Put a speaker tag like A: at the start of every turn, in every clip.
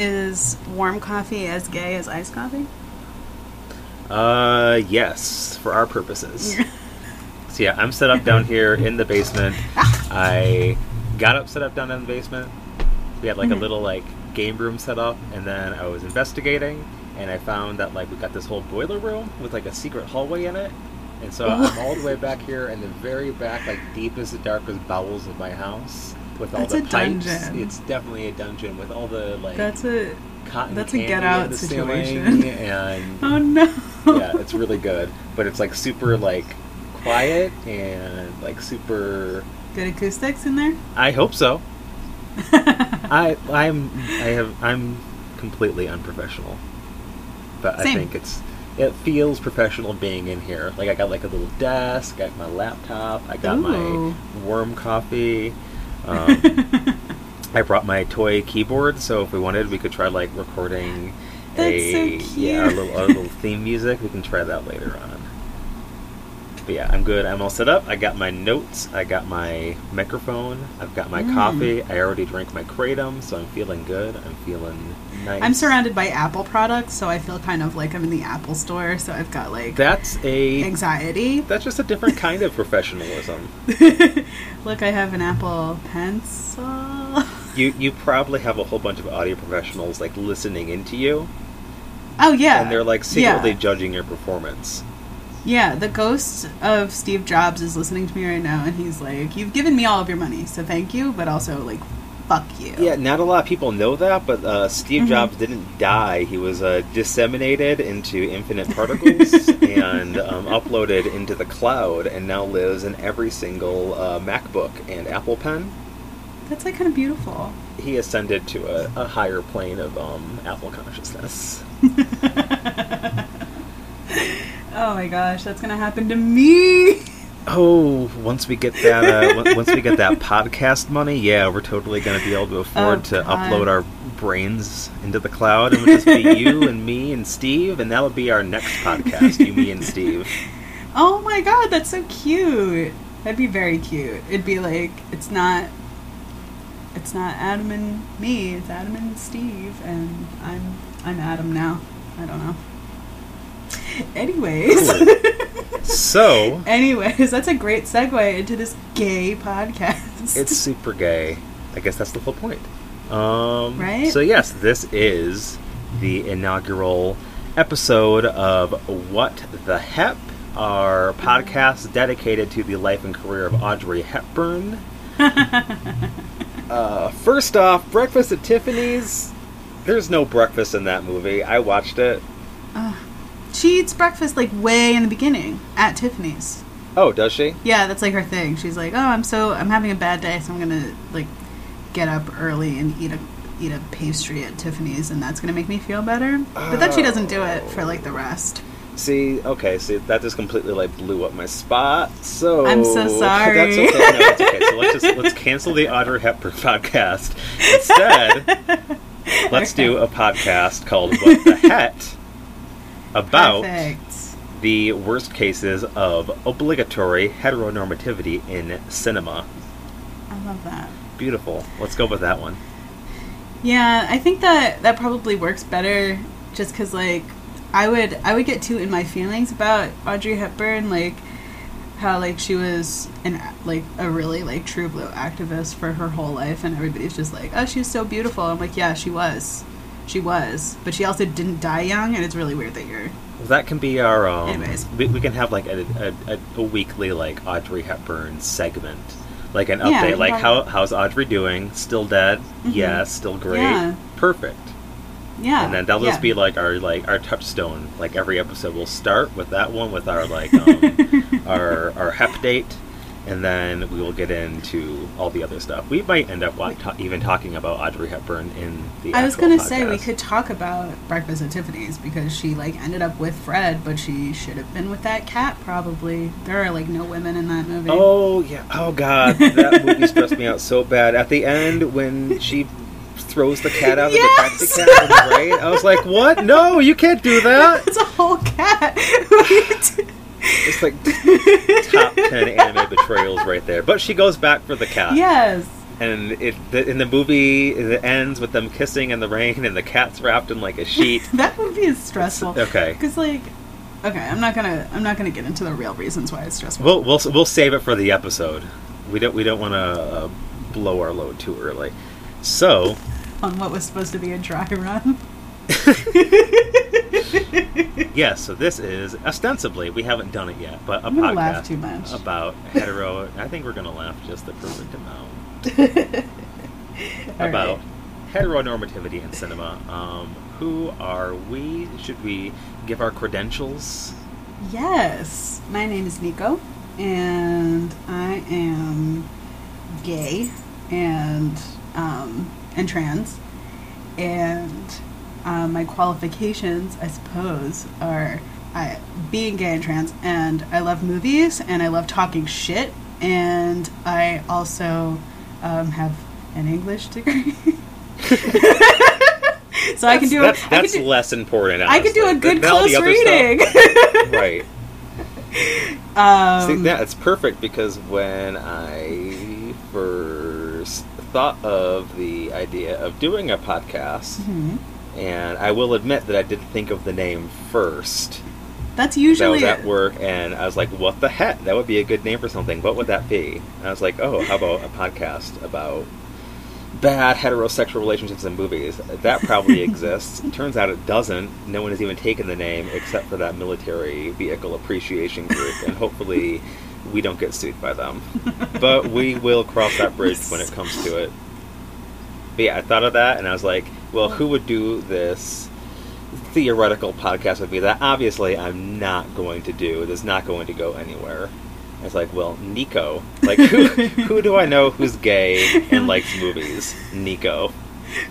A: is warm coffee as gay as iced coffee?
B: Uh, yes, for our purposes. so yeah, I'm set up down here in the basement. I got up set up down in the basement. We had like a
A: Mhm.
B: little like game room set up, and then I was investigating, and I found that like we got this whole boiler room with like a secret hallway in it. And so I'm all the way back here in the very back, like deepest, darkest bowels of my house, with all
A: That's
B: the
A: a
B: pipes.
A: dungeon.
B: It's definitely a dungeon with all the like
A: That's a.
B: cotton
A: that's a Get Out
B: in the ceiling
A: situation.
B: and
A: Oh no.
B: yeah, it's really good. But it's like super like quiet and like super.
A: Good acoustics in there.
B: I hope so. I I'm I have I'm completely unprofessional, but I think it's it feels professional being in here. Like I got like a little desk, I got my laptop, I got
A: Ooh.
B: my warm coffee. Um, I brought my toy keyboard, so if we wanted, we could try like recording
A: That's
B: a
A: so
B: yeah,
A: cute.
B: little, our little theme music. We can try that later on. But yeah, I'm good. I'm all set up. I got my notes. I got my microphone. I've got my
A: Mm.
B: coffee. I already drank my kratom, so I'm feeling good. I'm feeling nice.
A: I'm surrounded by Apple products, so I feel kind of like I'm in the Apple store. So I've got like
B: That's a
A: anxiety.
B: that's just a different kind of professionalism.
A: Look, I have an Apple Pencil.
B: You you probably have a whole bunch of audio professionals like listening into you,
A: Oh yeah,
B: and they're like secretly
A: yeah.
B: judging your performance.
A: Yeah, the ghost of Steve Jobs is listening to me right now, and he's like, "You've given me all of your money, so thank you, but also like, fuck you."
B: Yeah, not a lot of people know that, but uh, Steve
A: Mhm.
B: Jobs didn't die. He was uh, disseminated into infinite particles and um, uploaded into the cloud, and now lives in every single uh, MacBook and Apple Pen.
A: that's like kind of beautiful.
B: He ascended to a, a higher plane of um, Apple consciousness.
A: Oh my gosh, that's gonna happen to me.
B: Oh, once we get that, uh, once we get that podcast money, yeah, we're totally going to be able to afford
A: Oh,
B: to
A: God.
B: upload our brains into the cloud, and it'll just be you and me and Steve, and that'll be our next podcast, you, me, and Steve.
A: Oh my god, that's so cute. That'd be very cute. It'd be like it's not. It's not Adam and me. It's Adam and Steve, and I'm I'm Adam now. I don't know. Anyways.
B: So
A: Anyways, that's a great segue into this gay podcast.
B: it's super gay. I guess that's the whole point. Um,
A: Right?
B: So yes, this is the inaugural episode of What the Hep, our podcast dedicated to the life and career of Audrey Hepburn. uh, first off, Breakfast at Tiffany's. There's no breakfast in that movie. I watched it.
A: She eats breakfast like way in the beginning at Tiffany's.
B: Oh, does she?
A: Yeah, that's like her thing. She's like, "Oh, I'm so I'm having a bad day, so I'm gonna like get up early and eat a eat a pastry at Tiffany's, and that's gonna make me feel better." But then she doesn't do it for like the rest.
B: See, okay, see that just completely like blew up my spot. So
A: I'm so sorry.
B: That's okay. No, it's okay. So let's just let's cancel the Audrey Hepburn podcast. Instead, let's do a podcast called "What the Het" about
A: Perfect.
B: the worst cases of obligatory heteronormativity in cinema.
A: I love that.
B: Beautiful. Let's go with that one.
A: Yeah, I think that that probably works better just cuz like I would I would get too in my feelings about Audrey Hepburn like how like she was an like a really like true blue activist for her whole life and everybody's just like, "Oh, she's so beautiful." I'm like, "Yeah, she was." She was, but she also didn't die young and it's really weird that you're
B: That can be our. Um,
A: Anyways.
B: we, we can have like a, a, a, weekly like Audrey Hepburn segment, like an
A: Yeah,
B: update. like how how's Audrey doing? Still dead?
A: Mhm.
B: Yes. Still great.
A: Yeah.
B: Perfect.
A: yeah.
B: and then that'll
A: yeah.
B: just be like our like our touchstone. Like every episode, we'll start with that one with our like um, our our Hep date, and then we will get into all the other stuff. We might end up ta- even talking about Audrey Hepburn in the.
A: I was gonna say we could talk about Breakfast at Tiffany's because she like ended up with Fred, but she should have been with that cat probably. There are like no women in that movie.
B: Oh yeah! Oh god, that movie stressed me out so bad. At the end, when she throws the cat out
A: Yes!
B: of the taxi cab, right? I was like, "What? No, you can't do that!"
A: it's a whole cat.
B: It's like top ten anime betrayals right there. But she goes back for the cat.
A: yes,
B: and it the, in the movie it ends with them kissing in the rain, and the cat's wrapped in like a sheet.
A: that movie is stressful.
B: Okay.
A: Because like, okay, I'm not gonna I'm not gonna get into the real reasons why it's stressful.
B: We'll we'll we'll save it for the episode. We don't we don't want to uh, blow our load too early. So
A: on what was supposed to be a dry run.
B: yes, so this is ostensibly we haven't done it yet, but a
A: I'm
B: podcast
A: laugh too much.
B: about hetero. I think we're gonna laugh just the perfect amount about
A: right.
B: heteronormativity in cinema. Um, who are we? Should we give our credentials?
A: Yes, my name is Nico, and I am gay and um, and trans, and uh, my qualifications, I suppose, are I, being gay and trans, and I love movies, and I love talking shit, and I also um, have an English degree. so I can do a,
B: that's,
A: can
B: that's
A: do-
B: less important.
A: I could do a good
B: now
A: close reading.
B: stuff- right.
A: um,
B: See, that it's perfect because when I first thought of the idea of doing a podcast,
A: mhm.
B: And I will admit that I didn't think of the name first.
A: That's
B: That
A: usually
B: was at work, and I was like, "What the heck? That would be a good name for something. What would that be?" And I was like, "Oh, how about a podcast about bad heterosexual relationships in movies? That probably exists." Turns out it doesn't. No one has even taken the name except for that military vehicle appreciation group, and hopefully, we don't get sued by them. But we will cross that bridge when it comes to it. But yeah, I thought of that, and I was like, "Well, who would do this?" theoretical podcast with me that obviously I'm not going to do. It is not going to go anywhere. It's like, well, Nico. Like, who, who do I know who's gay and likes movies? Nico.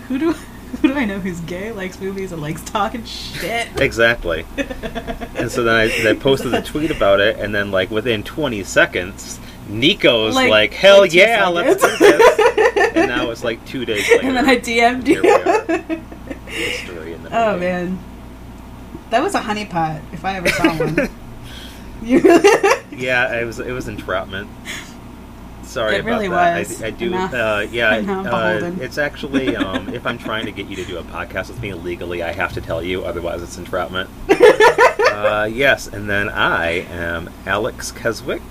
A: who do who do I know who's gay, likes movies, and likes talking shit?
B: Exactly. And so then I, then I posted a tweet about it, and then, like, within 20 seconds, Nico's like,
A: Like-
B: hell
A: like
B: yeah, let's do this. and now it's like two days later.
A: and then I DM'd you.
B: are. In the
A: oh
B: making.
A: man, that was a honeypot. If I ever saw one, you really.
B: Yeah, it was it was entrapment. Sorry
A: It
B: about
A: really
B: that.
A: was.
B: I, I do. Uh, yeah, uh, it's actually um, if I'm trying to get you to do a podcast with me legally, I have to tell you, otherwise it's entrapment. uh, yes, and then I am Alex Keswick.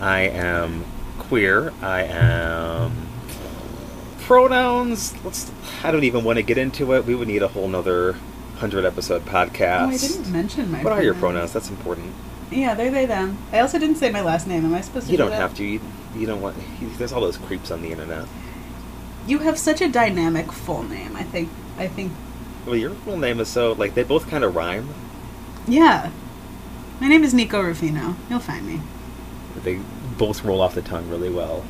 B: I am queer. I am pronouns. Let's. I don't even want to get into it. We would need a whole nother hundred episode podcast.
A: Oh, I didn't mention my.
B: what are your pronouns? That's important.
A: Yeah, they, they, them. I also didn't say my last name. Am I supposed to?
B: You
A: do
B: don't
A: that?
B: have to. You, you don't want. There's all those creeps on the internet.
A: You have such a dynamic full name. I think. I think.
B: Well, your full name is so like they both kind of rhyme.
A: Yeah. My name is Nico Rufino. You'll find me.
B: They both roll off the tongue really well.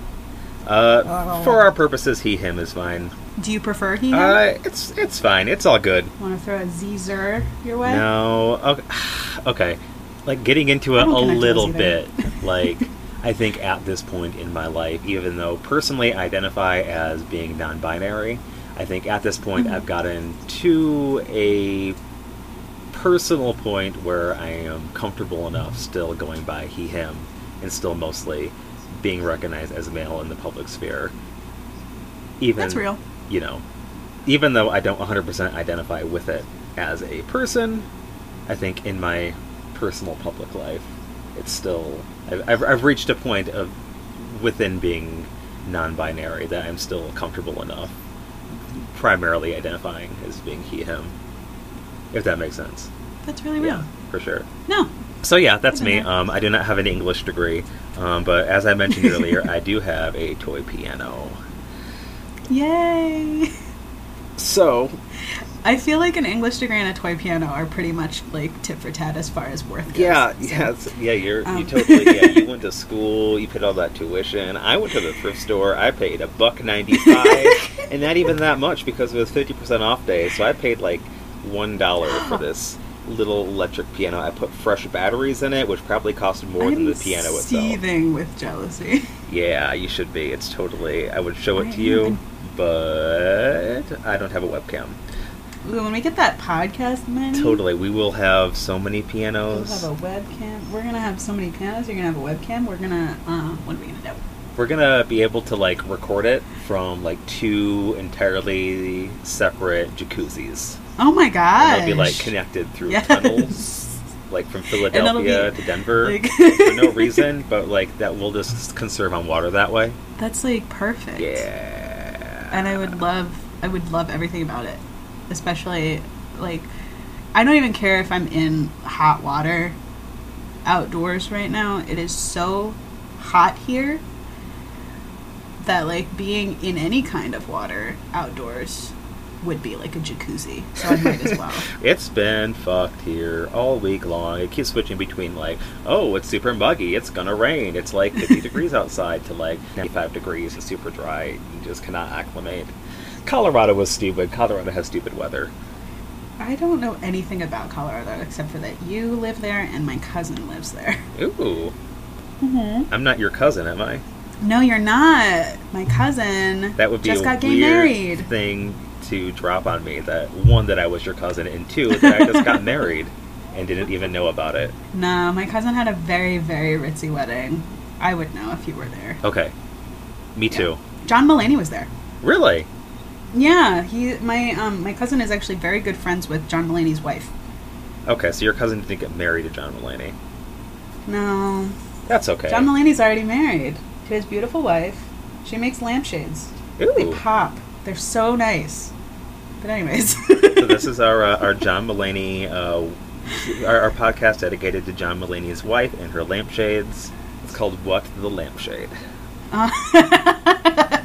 B: Uh. For our purposes, he him is fine.
A: Do you prefer he?
B: Uh, it's it's fine. It's all good.
A: Want to throw a Z-zer your way?
B: No, okay. okay. Like getting into it a
A: don't connect to
B: little bit. Like I think at this point in my life, even though personally I identify as being non-binary, I think at this point
A: Mhm.
B: I've gotten to a personal point where I am comfortable enough still going by he him and still mostly being recognized as male in the public sphere. Even
A: That's real.
B: you know, even though I don't 100% identify with it as a person, I think in my personal public life, it's still I've, I've, I've reached a point of within being non-binary that I'm still comfortable enough, primarily identifying as being he him. If that makes sense.
A: That's really real.
B: Yeah, for sure.
A: No.
B: So yeah, that's me. Um, I do not have an English degree, um, but as I mentioned earlier, I do have a toy piano.
A: Yay!
B: So
A: I feel like an English degree and a toy piano are pretty much like tit for tat as far as worth goes.
B: Yeah,
A: So-
B: yeah, yeah. You're you
A: Um.
B: totally yeah. You went to school. You paid all that tuition. I went to the thrift store. I paid a buck ninety five, and not even that much because it was fifty percent off day. So I paid like one dollar for this little electric piano. I put fresh batteries in it, which probably cost more than the piano itself.
A: seething with jealousy.
B: Yeah, you should be. It's totally. I would show it to you, but I don't have a webcam.
A: Ooh, when we get that podcast money,
B: Totally, we will have so many
A: We'll
B: pianos.
A: have a webcam. We're gonna have so many pianos. You're gonna have a webcam. We're gonna. Uh, what are we gonna do?
B: We're gonna be able to like record it from like two entirely separate jacuzzis.
A: Oh my god!
B: they'll be like connected through
A: Yes.
B: tunnels, like from Philadelphia
A: be,
B: to Denver
A: like-
B: for no reason, but like that will just conserve on water that way.
A: That's like perfect.
B: Yeah.
A: And I would love I would love everything about it. Especially like I don't even care if I'm in hot water outdoors right now. It is so hot here that like being in any kind of water outdoors would be like a jacuzzi. So I might as well.
B: It's been fucked here all week long. It keeps switching between like, oh, it's super muggy, it's gonna rain, it's like 50 degrees outside to like 95 degrees and super dry. You just cannot acclimate. Colorado was stupid. Colorado has stupid weather.
A: I don't know anything about Colorado except for that you live there and my cousin lives there.
B: Ooh,
A: Mm-hmm.
B: I'm not your cousin, am I?
A: No, you're not. My cousin
B: That would be
A: just
B: a
A: got gay
B: weird
A: married.
B: thing to drop on me. That one, that I was your cousin, and two, that I just got married and didn't even know about it.
A: No, my cousin had a very, very ritzy wedding. I would know if you were there.
B: Okay, me too.
A: John Mulaney was there.
B: Really?
A: Yeah, he my um my cousin is actually very good friends with John Mulaney's wife.
B: Okay, so your cousin didn't get married to John Mulaney.
A: No,
B: That's okay.
A: John Mulaney's already married to his beautiful wife. She makes lampshades. They
B: Ooh.
A: pop. They're so nice. But anyways,
B: so this is our uh, our John Mulaney, uh, our, our podcast dedicated to John Mulaney's wife and her lampshades. It's called What the Lampshade.
A: Uh,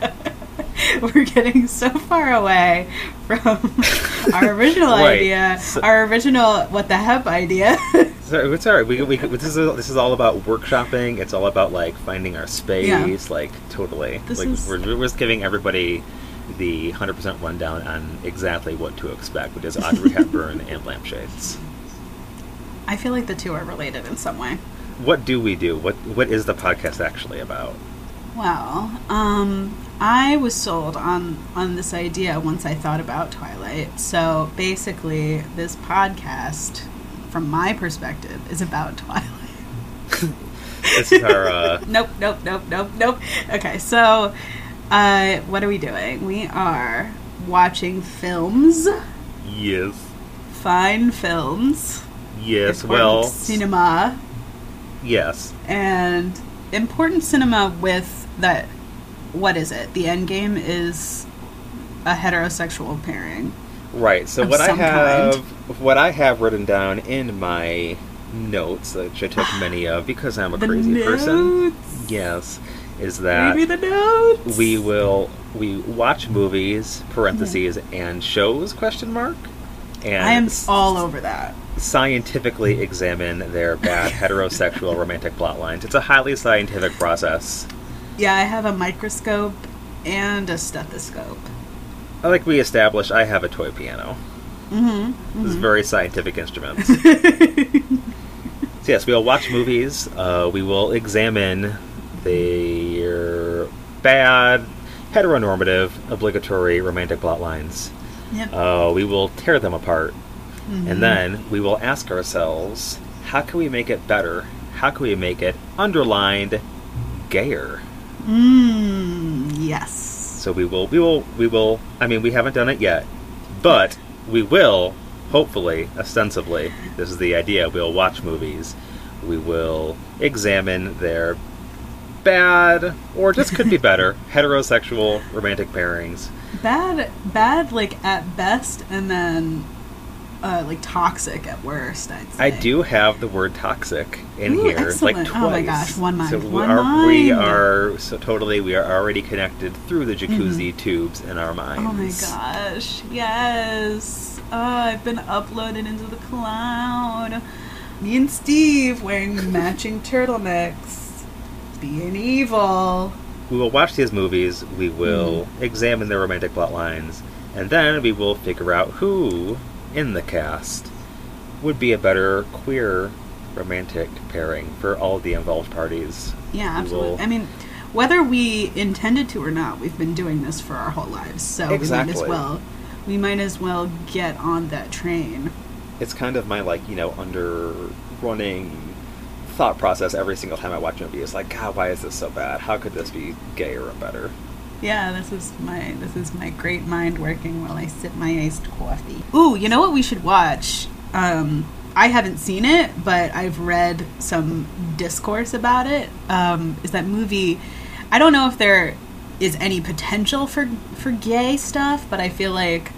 A: we're getting so far away from our original
B: Right.
A: idea,
B: So-
A: our original what the hep idea.
B: Sorry, it's all right. We, we, this is this is all about workshopping. It's all about like finding our space.
A: Yeah.
B: Like totally.
A: This
B: like
A: is-
B: we're, we're just giving everybody the hundred percent rundown on exactly what to expect, which is Audrey Hepburn and lampshades.
A: I feel like the two are related in some way.
B: What do we do? What what is the podcast actually about?
A: Well, um, I was sold on on this idea once I thought about Twilight. So basically, this podcast, from my perspective, is about Twilight.
B: This is our uh,
A: nope, nope, nope, nope, nope. Okay, so uh, what are we doing? We are watching films,
B: yes
A: fine films,
B: yes. Well,
A: cinema,
B: yes.
A: and important cinema with that. What is it? The end game is a heterosexual pairing.
B: Right. So what I have,
A: kind.
B: what I have written down in my notes, which I took many of because I'm a
A: The
B: crazy person. Yes, is that
A: the notes.
B: we will we watch movies parentheses and shows question mark and
A: I am all over that.
B: scientifically examine their bad heterosexual romantic plot lines. It's a highly scientific process.
A: Yeah, I have a microscope and a stethoscope.
B: I like we established, I have a toy piano.
A: Mm-hmm.
B: This is very scientific instruments. So yes, we'll watch movies. Uh, we will examine their bad, heteronormative, obligatory romantic plot lines.
A: Yep.
B: Uh, we will tear them apart,
A: Mhm.
B: and then we will ask ourselves, how can we make it better? How can we make it underlined gayer?
A: Mm, yes.
B: So we will, we will, we will. I mean, we haven't done it yet, but we will. Hopefully, ostensibly, this is the idea. We'll watch movies. We will examine their bad, or just could be better, heterosexual romantic pairings.
A: Bad, bad, like at best, and then uh, like toxic at worst. I'd say.
B: I do have the word toxic in
A: Ooh,
B: here, like twice.
A: Oh my gosh, one mind,
B: So we
A: one
B: are, we are so totally we are already connected through the jacuzzi tubes in our minds.
A: Oh my gosh! Yes. Oh, I've been uploaded into the cloud. Me and Steve wearing matching turtlenecks, being evil.
B: We will watch these movies, we will
A: Mm-hmm.
B: examine their romantic plot lines, and then we will figure out who in the cast would be a better queer romantic pairing for all the involved parties.
A: Yeah, absolutely. I mean, whether we intended to or not, we've been doing this for our whole lives, so exactly. we might as well we might as well get on that train.
B: It's kind of my like, you know, under running thought process every single time I watch a movie is like, God, why is this so bad? How could this be gayer and better?
A: Yeah, this is my this is my great mind working while I sip my iced coffee. Ooh, you know what we should watch? Um, I haven't seen it, but I've read some discourse about it. Um, is that movie? I don't know if there is any potential for for gay stuff, but I feel like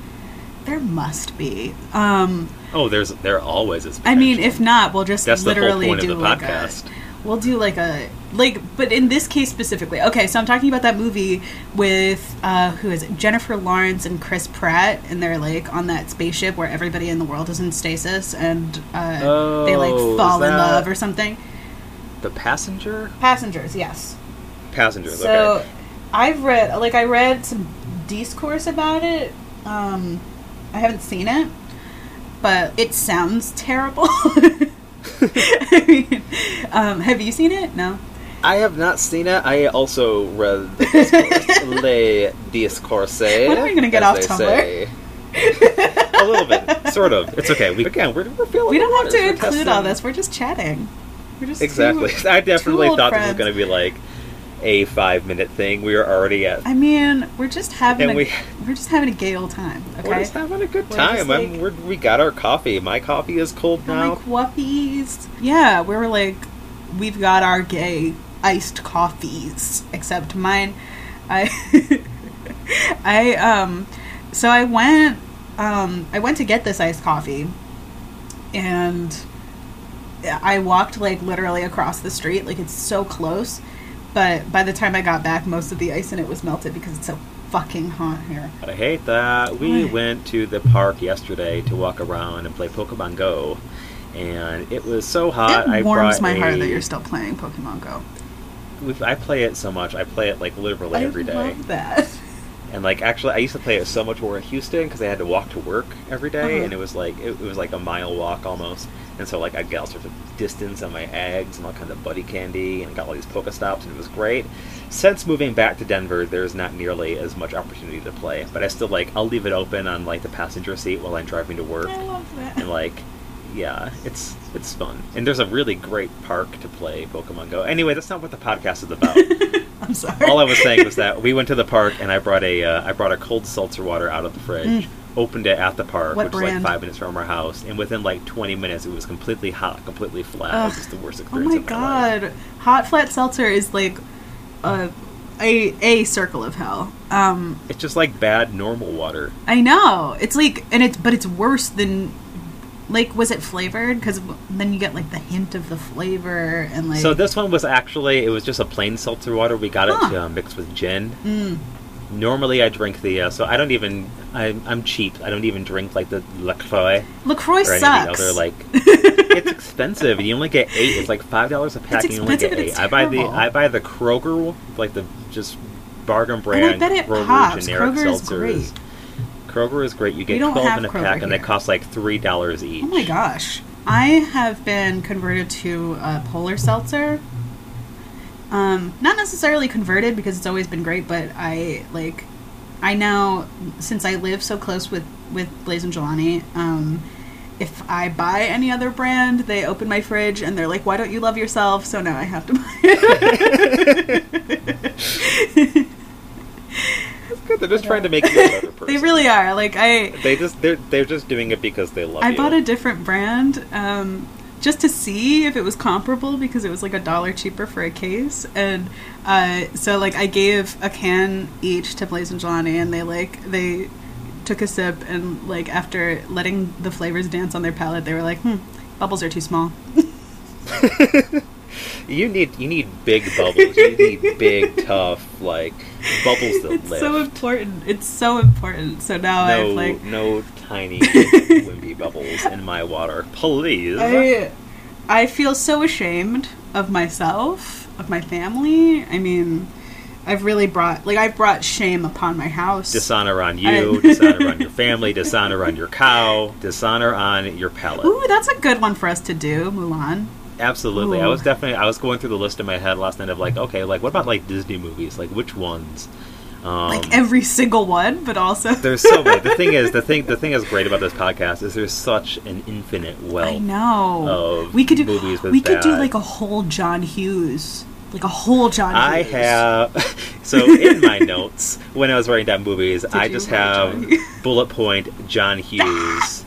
A: there must be. Um,
B: Oh, there's there always is.
A: I mean, if not, we'll just
B: That's the whole
A: literally do like
B: podcast.
A: a. We'll do like a like, but in this case specifically, okay. So I'm talking about that movie with uh, who is it? Jennifer Lawrence and Chris Pratt, and they're like on that spaceship where everybody in the world is in stasis, and uh, they
B: Oh,
A: like fall in love or something.
B: the passenger,
A: Passengers, yes.
B: passengers.
A: So
B: okay.
A: I've read like I read some discourse about it. Um, I haven't seen it, but it sounds terrible. I mean, um, have you seen it? No.
B: I have not seen it. I also read the discourse, Le Discourse.
A: When are we gonna get
B: as
A: off Tumblr?
B: say. a little bit, sort of. It's okay. We again, we're, we're feeling.
A: We don't have to include
B: testing-
A: all this. We're just chatting. We're just
B: Exactly.
A: two-
B: I definitely thought this was going to be like a five minute thing. We are already at.
A: I mean, we're just having
B: And
A: a
B: we-
A: we, are just having a gay old time. Okay.
B: We're just having a good
A: We're
B: time. I'm, we're, we got our coffee. My coffee is cold now.
A: Like whoopies. Yeah, we were like, we've got our gay iced coffees. Except mine, I, I um, so I went, um, I went to get this iced coffee, and I walked like literally across the street. Like it's so close, but by the time I got back, most of the ice in it was melted because it's so fucking hot here.
B: But I hate that. We
A: Why?
B: went to the park yesterday to walk around and play Pokemon Go, and it was so hot.
A: it
B: I
A: warms my heart that you're still playing Pokemon Go.
B: I play it so much. I play it like literally every
A: I
B: day.
A: love that.
B: And like actually, I used to play it so much more in Houston because I had to walk to work every day,
A: Uh-huh.
B: and it was like it, it was like a mile walk almost. And so like I get all sorts of distance on my eggs and all kinds of buddy candy, and got all these PokeStops, and it was great. Since moving back to Denver, there's not nearly as much opportunity to play, but I still like I'll leave it open on like the passenger seat while I'm driving to work,
A: I love that.
B: and like yeah, it's it's fun. And there's a really great park to play Pokemon Go. Anyway, that's not what the podcast is about.
A: I'm sorry.
B: All I was saying was that we went to the park and I brought a uh, I brought a cold seltzer water out of the fridge,
A: Mm.
B: opened it at the park,
A: What
B: which was like five minutes from our house, and within like 20 minutes it was completely hot, completely flat.
A: Ugh.
B: It was the worst
A: Oh
B: experience
A: my
B: of my life.
A: god, hot flat seltzer is like a a a circle of hell. Um,
B: It's just like bad normal water.
A: I know it's like, and it's but it's worse than like was it flavored? Because then you get like the hint of the flavor and like
B: So this one was actually it was just a plain seltzer water. We got
A: Huh.
B: it to, uh, mixed with gin.
A: Mm,
B: Normally I drink the uh, so I don't even I, I'm cheap. I don't even drink like the LaCroix
A: LaCroix
B: or
A: sucks.
B: other like it's expensive. You only get eight. It's like five dollars a pack, and you only get eight.
A: and
B: I buy the. I buy the Kroger, like the just bargain
A: and
B: brand
A: I bet it
B: Kroger
A: pops.
B: generic
A: Kroger is great.
B: Kroger is great. You get
A: don't
B: twelve
A: have
B: in a
A: Kroger
B: pack, and they
A: here.
B: cost like three dollars each.
A: Oh my gosh. I have been converted to a polar seltzer. Um, not necessarily converted because it's always been great, but I like I now since I live so close with with Blaze and Jelani, um if I buy any other brand, they open my fridge and they're like, "Why don't you love yourself?" So now I have to buy it.
B: Good. They're just trying to make you a better person.
A: they really are. Like I
B: They just they're they're just doing it because they love it.
A: I
B: you.
A: bought a different brand um, just to see if it was comparable because it was like a dollar cheaper for a case, and uh, so like I gave a can each to Blaze and Jelani, and they like they took a sip, and like after letting the flavors dance on their palate, they were like, "Hmm, bubbles are too small."
B: You need you need big bubbles. You need big tough like bubbles that
A: It's
B: lift.
A: so important. It's so important. So now
B: no,
A: I've like
B: no tiny wimpy bubbles in my water, please.
A: I I feel so ashamed of myself, of my family. I mean, I've really brought like I've brought shame upon my house.
B: Dishonor on you, dishonor on your family, dishonor on your cow, dishonor on your palate.
A: Ooh, that's a good one for us to do, Mulan.
B: Absolutely. I was definitely I was going through the list in my head last night of like, okay, like what about like Disney movies? Like which ones Um,
A: like every single one, but also
B: there's so many. The thing is, the thing, the thing is great about this podcast is there's such an infinite wealth.
A: I know.
B: of
A: we could do
B: movies with
A: we could do like a whole John Hughes, like a whole John Hughes.
B: I
A: Hughes.
B: have so in my notes when I was writing down movies, I just have bullet point John Hughes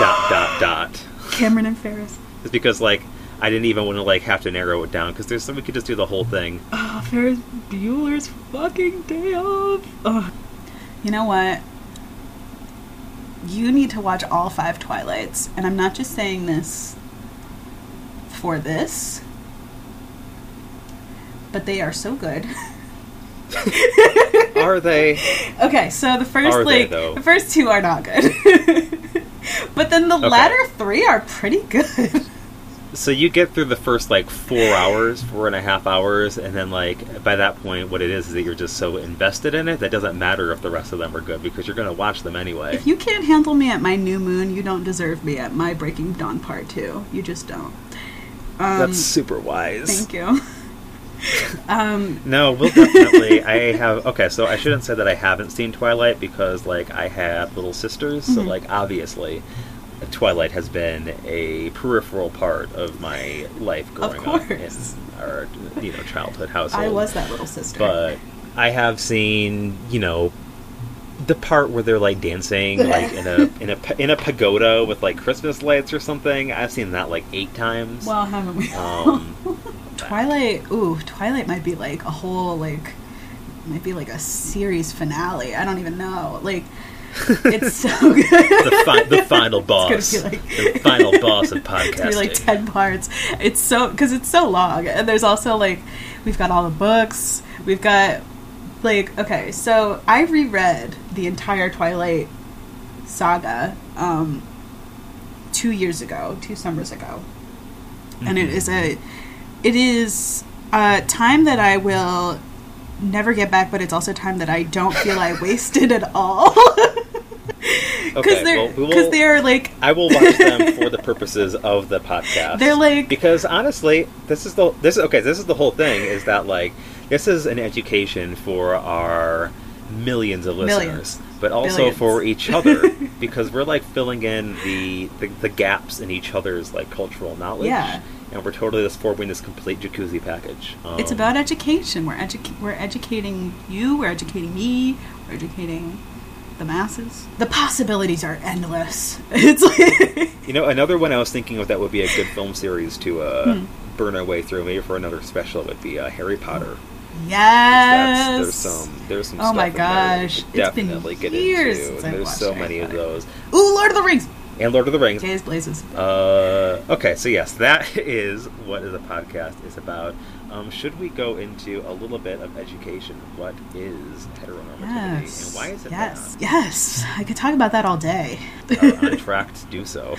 B: dot dot dot.
A: Cameron and Ferris.
B: It's because like I didn't even want to like have to narrow it down because there's some we could just do the whole thing.
A: Ah, oh, Ferris Bueller's fucking day off. Ugh. You know what? You need to watch all five Twilights, and I'm not just saying this for this, but they are so good.
B: Are they?
A: Okay, so the first
B: Are
A: like
B: though?
A: the first two are not good. but then the latter three are pretty good.
B: So you get through the first like four hours, four and a half hours, and then like by that point, what it is is that you're just so invested in it that doesn't matter if the rest of them are good because you're going to watch them anyway.
A: If you can't handle me at my new moon, you don't deserve me at my Breaking Dawn part two. You just don't. Um,
B: That's super wise.
A: thank you. um,
B: No, we'll definitely. I have. Okay, so I shouldn't say that I haven't seen Twilight because, like, I have little sisters, so,
A: Mhm.
B: like, obviously, Twilight has been a peripheral part of my life growing up in our, you know, childhood household.
A: I was that little sister.
B: but I have seen, you know, the part where they're like dancing, like in a in a in a pagoda with like Christmas lights or something. I've seen that like eight times.
A: well, haven't we?
B: um,
A: Twilight. Ooh, Twilight might be like a whole like, might be like a series finale. I don't even know. Like, it's so good.
B: the, fi- the final boss,
A: It's like-
B: the final boss of
A: It's
B: podcasting.
A: be like 10 parts. It's so, because it's so long. And there's also like, we've got all the books. We've got, like, okay, so I reread the entire Twilight saga um, two years ago, two summers ago. And it is a, it is a time that I will never get back, but it's also time that I don't feel I wasted at all. Because
B: Okay,
A: they're,
B: well,
A: because they're like,
B: I will watch them for the purposes of the podcast.
A: They're like-
B: because honestly, this is the this is okay. This is the whole thing. Is that like this is an education for our millions of listeners,
A: Millions.
B: But also
A: Billions.
B: for each other because we're like filling in the, the the gaps in each other's like cultural knowledge.
A: Yeah.
B: And we're totally just forming this complete jacuzzi package. Um,
A: It's about education. We're educa- we're educating you. We're educating me. We're educating the masses. The possibilities are endless. It's like
B: You know, another one I was thinking of that would be a good film series to uh,
A: Hmm.
B: burn our way through, maybe for another special, it would be uh, Harry Potter.
A: Yes.
B: There's some, there's some.
A: Oh my
B: in there that we
A: gosh. It's been years
B: into.
A: since I've
B: there's so many of those,
A: Ooh, Lord of the Rings.
B: and Lord of the Rings.
A: Days Blazes.
B: Uh, okay, so yes, that is what the podcast is about. Um, should we go into a little bit of education? What is heteronormativity,
A: Yes.
B: and why is it
A: yes. Yes. I could talk about that all day.
B: bad? Are on track to do so.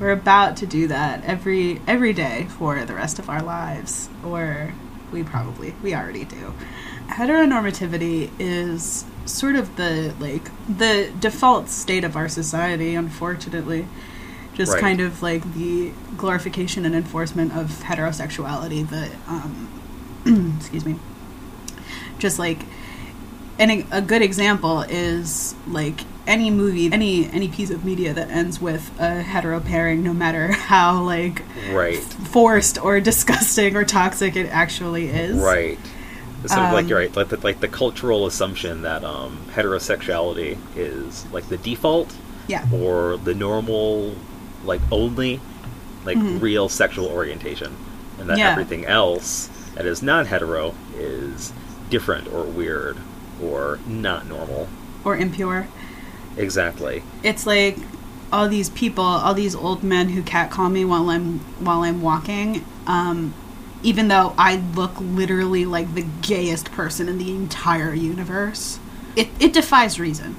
A: We're about to do that every every day for the rest of our lives, or we probably we already do. Heteronormativity is sort of the like the default state of our society, unfortunately. Just
B: Right.
A: kind of like the glorification and enforcement of heterosexuality. The um, excuse me. Just like and a, a good example is like any movie any any piece of media that ends with a hetero pairing no matter how like
B: Right,
A: forced or disgusting or toxic it actually is
B: right. It's sort of like
A: Um,
B: you're right, like the, like the cultural assumption that um, heterosexuality is like the default
A: yeah
B: or the normal, like only, like
A: Mhm.
B: real sexual orientation, and that
A: Yeah.
B: everything else that is non-hetero is different or weird or not normal.
A: or impure
B: Exactly.
A: it's like all these people all these old men who catcall me while i'm while i'm walking um even though i look literally like the gayest person in the entire universe it, it defies reason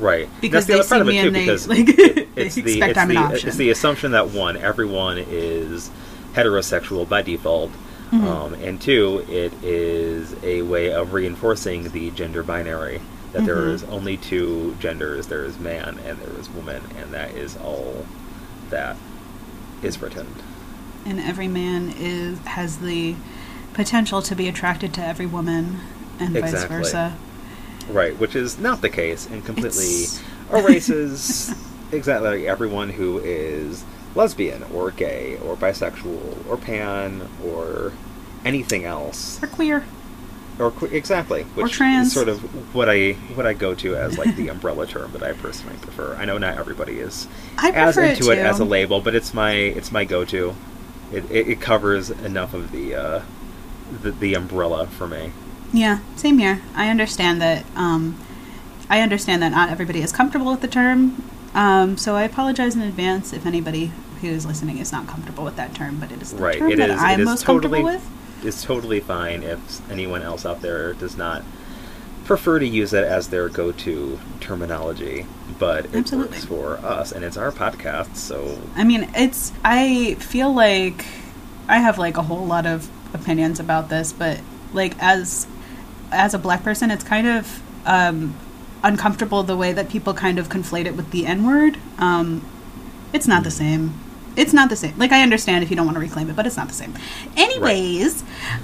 B: Right.
A: Because
B: That's the
A: they
B: other part
A: see
B: of it
A: me
B: too,
A: and they,
B: because
A: like,
B: it- it's the it's
A: I'm an
B: the,
A: option.
B: it's the assumption that one, everyone is heterosexual by default,
A: Mhm.
B: um, and two, it is a way of reinforcing the gender binary that there
A: Mhm.
B: is only two genders: there is man and there is woman, and that is all that is written.
A: and every man is has the potential to be attracted to every woman and vice versa
B: Right, which is not the case and completely erases exactly everyone who is lesbian or gay or bisexual or pan or anything else
A: Or queer.
B: Or exactly which
A: trans.
B: is sort of what I what I go to as like the umbrella term that I personally prefer. I know not everybody is
A: I
B: as into it,
A: too.
B: as a label, but it's my it's my go to. It, it, it covers enough of the, uh, the the umbrella for me.
A: Yeah, same here. I understand that. Um, I understand that not everybody is comfortable with the term. Um, so I apologize in advance if anybody who is listening is not comfortable with that term. But it is the
B: Right,
A: term
B: it
A: that
B: is-
A: I'm most
B: totally-
A: comfortable with.
B: It's totally fine if anyone else out there does not prefer to use it as their go-to terminology, but it
A: Absolutely.
B: works for us, and it's our podcast, so
A: I mean, it's. I feel like I have like a whole lot of opinions about this, but like as as a black person, it's kind of um, uncomfortable the way that people kind of conflate it with the N word. Um, it's not the same. It's not the same. Like I understand if you don't want to reclaim it, but it's not the same. Anyways,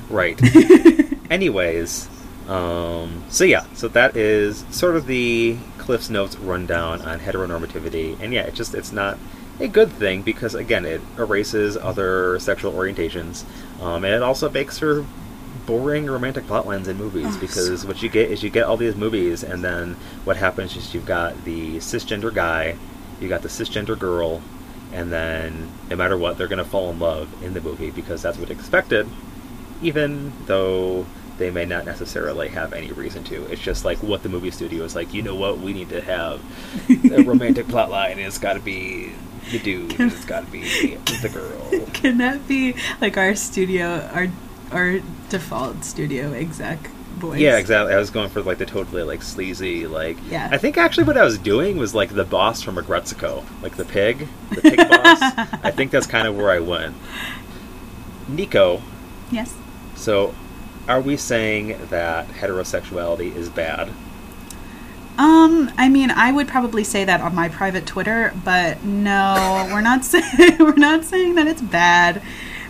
B: right. Anyways, um, so yeah, so that is sort of the Cliff's Notes rundown on heteronormativity, and yeah, it just it's not a good thing because again, it erases other sexual orientations, um, and it also makes for boring romantic plot lines in movies
A: Oh,
B: because
A: so-
B: what you get is you get all these movies, and then what happens is you've got the cisgender guy, you got the cisgender girl, and then no matter what, they're going to fall in love in the movie because that's what expected, even though they may not necessarily have any reason to. It's just like what the movie studio is like. You know what? We need to have a romantic plot line. and It's got to be the dude. and It's got to be the girl.
A: can that be like our studio, our our default studio exec voice?
B: Yeah, exactly. I was going for like the totally like sleazy like.
A: Yeah.
B: I think actually what I was doing was like the boss from Aggretsuko, like the pig, the pig boss. I think that's kind of where I went. Nico,
A: Yes.
B: so are we saying that heterosexuality is bad?
A: Um, I mean, I would probably say that on my private Twitter, but no, we're not saying we're not saying that it's bad.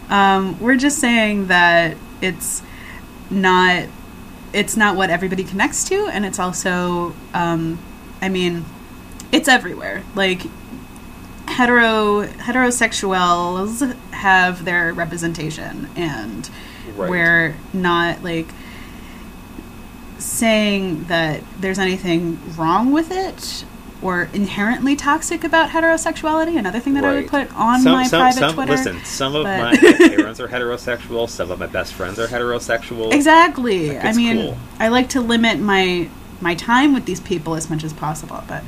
A: Um, we're just saying that it's not it's not what everybody connects to, and it's also, um, I mean, it's everywhere. Like hetero heterosexuals have their representation, and
B: Right.
A: we're not like saying that there's anything wrong with it or inherently toxic about heterosexuality. Another thing that I would put on
B: some,
A: my
B: some,
A: private
B: some,
A: Twitter.
B: Listen, some of my, parents are heterosexual. Some of my best friends are heterosexual.
A: Exactly.
B: Like,
A: I mean,
B: cool.
A: I like to limit my my time with these people as much as possible, but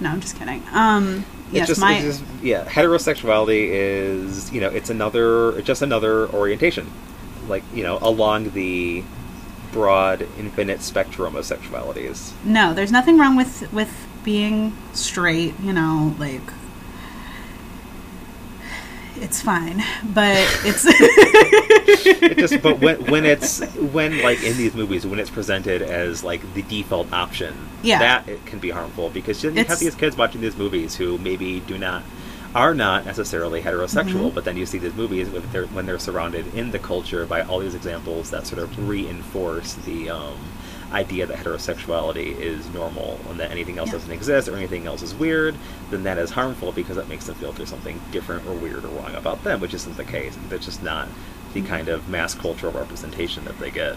A: no, I'm just kidding. Um, yes,
B: just,
A: my
B: just- yeah, heterosexuality is you know it's another just another orientation, like you know along the broad infinite spectrum of sexualities.
A: no, there's nothing wrong with with being straight. You know, like it's fine, but it's
B: It just but when when it's when like in these movies when it's presented as like the default option,
A: Yeah.
B: that it can be harmful because you have these kids watching these movies who maybe do not are not necessarily heterosexual,
A: Mhm.
B: but then you see these movies their, when they're surrounded in the culture by all these examples that sort of reinforce the um, idea that heterosexuality is normal and that anything else
A: Yeah.
B: doesn't exist or anything else is weird, then that is harmful because it makes them feel there's something different or weird or wrong about them, which isn't the case. That's just not the kind of mass cultural representation that they get.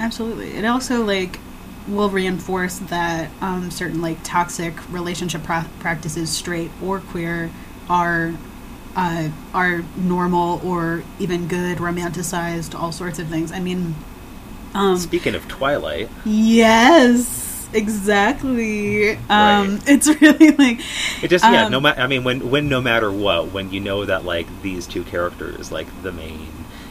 A: Absolutely. It also like will reinforce that um, certain like toxic relationship pra- practices, straight or queer, are uh, are normal or even good, romanticized, all sorts of things. I mean, um,
B: Speaking of Twilight,
A: yes, exactly. Um,
B: Right.
A: It's really like
B: it just yeah.
A: Um,
B: No matter I mean, when when no matter what, when you know that like these two characters, like the main,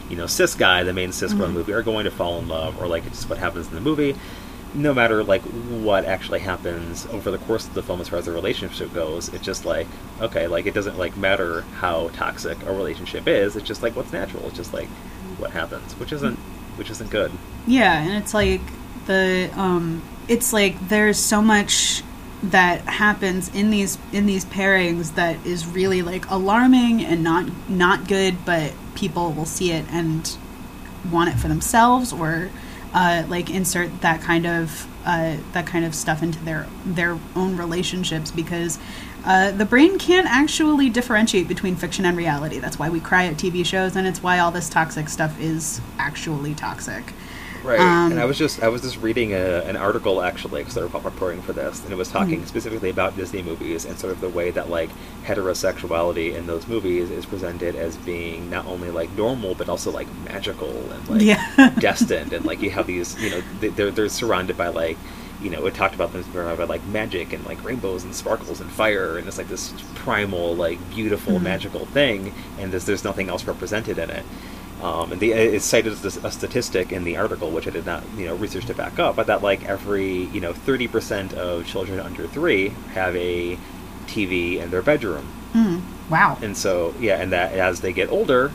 B: you know, cis guy, the main cis girl in the
A: Mhm.
B: movie, are going to fall in love, or like it's just what happens in the movie. No matter like what actually happens over the course of the film as far as the relationship goes, it's just like okay, like it doesn't like matter how toxic a relationship is. It's just like what's natural. It's just like what happens, which isn't which isn't good.
A: Yeah, and it's like the um it's like there's so much that happens in these in these pairings that is really like alarming and not not good, but people will see it and want it for themselves or uh, like insert that kind of uh, that kind of stuff into their their own relationships because uh, the brain can't actually differentiate between fiction and reality. That's why we cry at TV shows, and it's why all this toxic stuff is actually toxic.
B: Right,
A: Um,
B: and I was just I was just reading a, an article actually because they were preparing for this, and it was talking
A: Mhm.
B: specifically about Disney movies and sort of the way that like heterosexuality in those movies is presented as being not only like normal but also like magical and like
A: Yeah.
B: destined, and like you have these you know they're they're surrounded by like you know it talked about them surrounded by like magic and like rainbows and sparkles and fire, and it's like this primal like beautiful
A: Mhm.
B: magical thing, and there's there's nothing else represented in it. Um, and the, it cited as a statistic in the article, which I did not, you know, research to back up, but that like every, you know, thirty percent of children under three have a TV in their bedroom,
A: Mm, wow.
B: and so yeah, and that as they get older,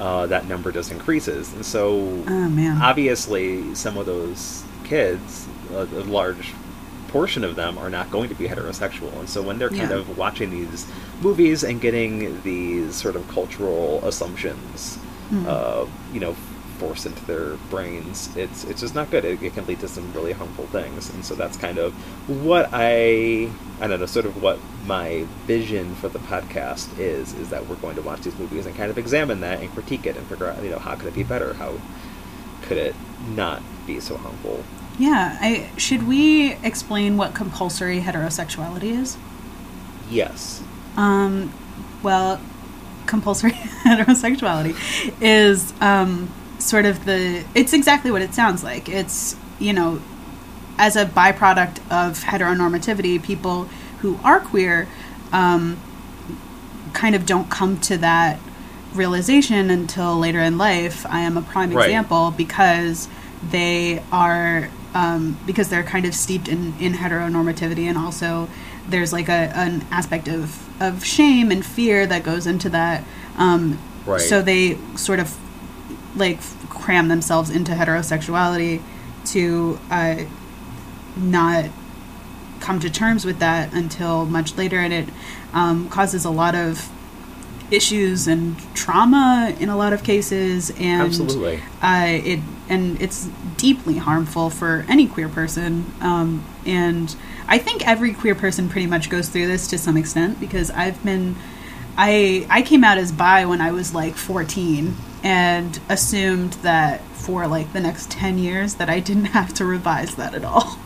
B: uh, that number just increases, and so
A: Oh man.
B: obviously some of those kids, a, a large portion of them, are not going to be heterosexual, and so when they're kind
A: Yeah.
B: of watching these movies and getting these sort of cultural assumptions,
A: Mm.
B: uh, you know, forced into their brains, it's it's just not good. It, it can lead to some really harmful things, and so that's kind of what I I don't know, sort of what my vision for the podcast is is that we're going to watch these movies and kind of examine that and critique it and figure out you know how could it be better, how could it not be so harmful.
A: Yeah. I should we explain what compulsory heterosexuality is?
B: Yes.
A: Um, well, compulsory heterosexuality is um, sort of the. It's exactly what it sounds like. It's, you know, as a byproduct of heteronormativity, people who are queer um, kind of don't come to that realization until later in life. I am a prime
B: Right.
A: example because they are um, because they're kind of steeped in, in heteronormativity and also there's like a an aspect of, of shame and fear that goes into that. Um,
B: Right.
A: So they sort of like cram themselves into heterosexuality to uh, not come to terms with that until much later, and it um, causes a lot of issues and trauma in a lot of cases, and
B: Absolutely.
A: uh, it and it's deeply harmful for any queer person. Um, and I think every queer person pretty much goes through this to some extent because I've been, I I came out as bi when I was like fourteen and assumed that for like the next ten years that I didn't have to revise that at all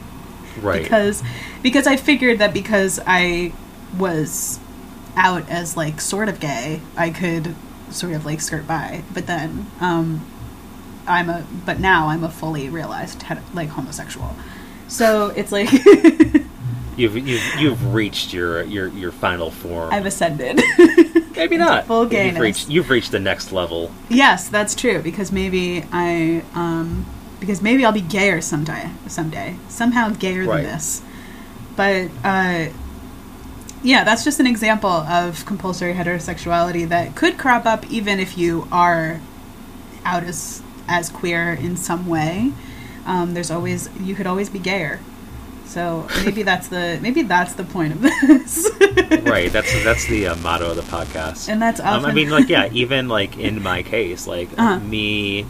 B: Right.
A: because because I figured that because I was out as like sort of gay, I could sort of like skirt by. But then um, I'm a but now I'm a fully realized like homosexual. So it's like
B: you've you've you've reached your your your final form.
A: I've ascended.
B: Maybe not.
A: full
B: You've reached you've reached the next level.
A: yes, that's true because maybe I um, because maybe I'll be gayer someday someday somehow gayer
B: Right.
A: than this. But uh, yeah, that's just an example of compulsory heterosexuality that could crop up even if you are out as as queer in some way. Um, there's always you could always be gayer. So maybe that's the maybe that's the point of this.
B: right. That's that's the uh, motto of the podcast.
A: And that's
B: Um, I mean, like, yeah, even like in my case, like
A: Uh-huh.
B: me,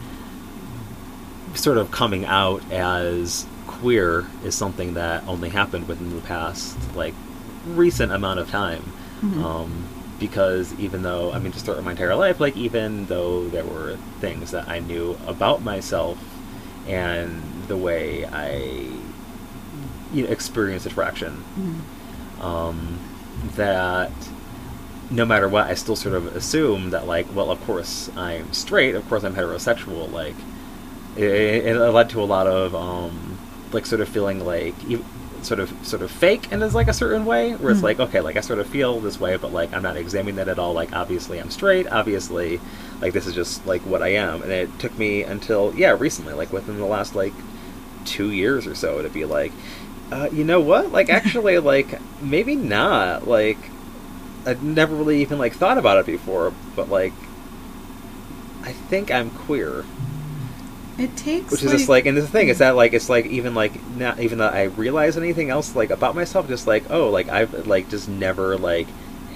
B: sort of coming out as queer is something that only happened within the past like recent amount of time.
A: Mhm.
B: Um, because even though I mean, just throughout my entire life, like even though there were things that I knew about myself and the way I you know, experienced attraction,
A: Mhm.
B: um, that no matter what, I still sort of assume that, like, well, of course I'm straight, of course I'm heterosexual. Like, it, it led to a lot of, um, like, sort of feeling like, sort of, sort of fake in as like a certain way, where it's
A: Mhm.
B: like, okay, like I sort of feel this way, but like I'm not examining that at all. Like, obviously I'm straight. Obviously, like this is just like what I am. And it took me until yeah, recently, like within the last like two years or so, to be like, uh, you know what? Like, actually, like maybe not. Like, I'd never really even like thought about it before, but like, I think I'm queer,
A: It takes
B: which is just like, and the thing is that like it's like even like not even though I realize anything else like about myself, just like oh, like I've like just never like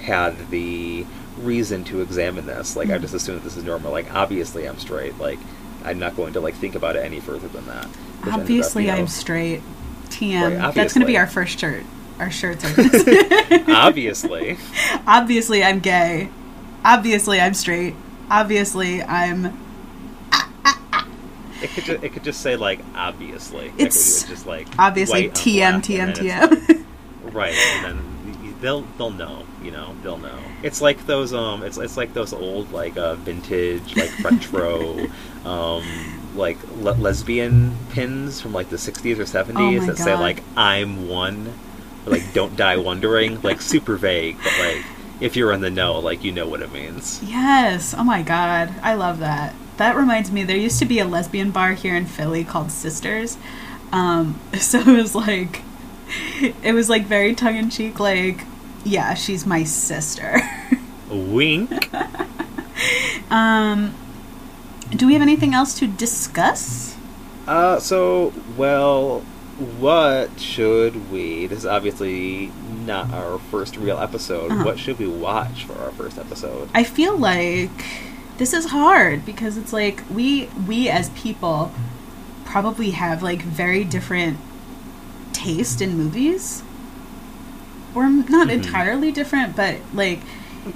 B: had the reason to examine this. Like I
A: Mhm.
B: just assumed that this is normal. Like obviously I'm straight. Like I'm not going to like think about it any further than that. ended up,
A: obviously
B: you know-
A: I'm straight. TM.
B: Right,
A: That's going to be our first shirt. Our shirts are this.
B: Obviously.
A: Obviously, I'm gay. Obviously, I'm straight. Obviously, I'm.
B: It could, ju- it could just say like obviously.
A: It's
B: just like
A: Obviously, TM, TM,
B: and then it's-
A: TM.
B: Right, and then they'll they'll know, you know, they'll know. It's like those um, it's it's like those old like uh, vintage like retro, um, like le- lesbian pins from like the '60s or '70s
A: Oh
B: that say like "I'm one," or, like "Don't die wondering," like super vague, but like if you're in the know, like you know what it means.
A: Yes. Oh my god. I love that. That reminds me, there used to be a lesbian bar here in Philly called Sisters. Um, so it was like, it was like very tongue in cheek, like, yeah, she's my sister.
B: Wink.
A: um, do we have anything else to discuss?
B: Uh, so well, what should we? This is obviously not our first real episode.
A: Uh-huh.
B: What should we watch for our first episode?
A: I feel like this is hard because it's like we we as people probably have like very different taste in movies. Or not
B: Mhm.
A: entirely different, but like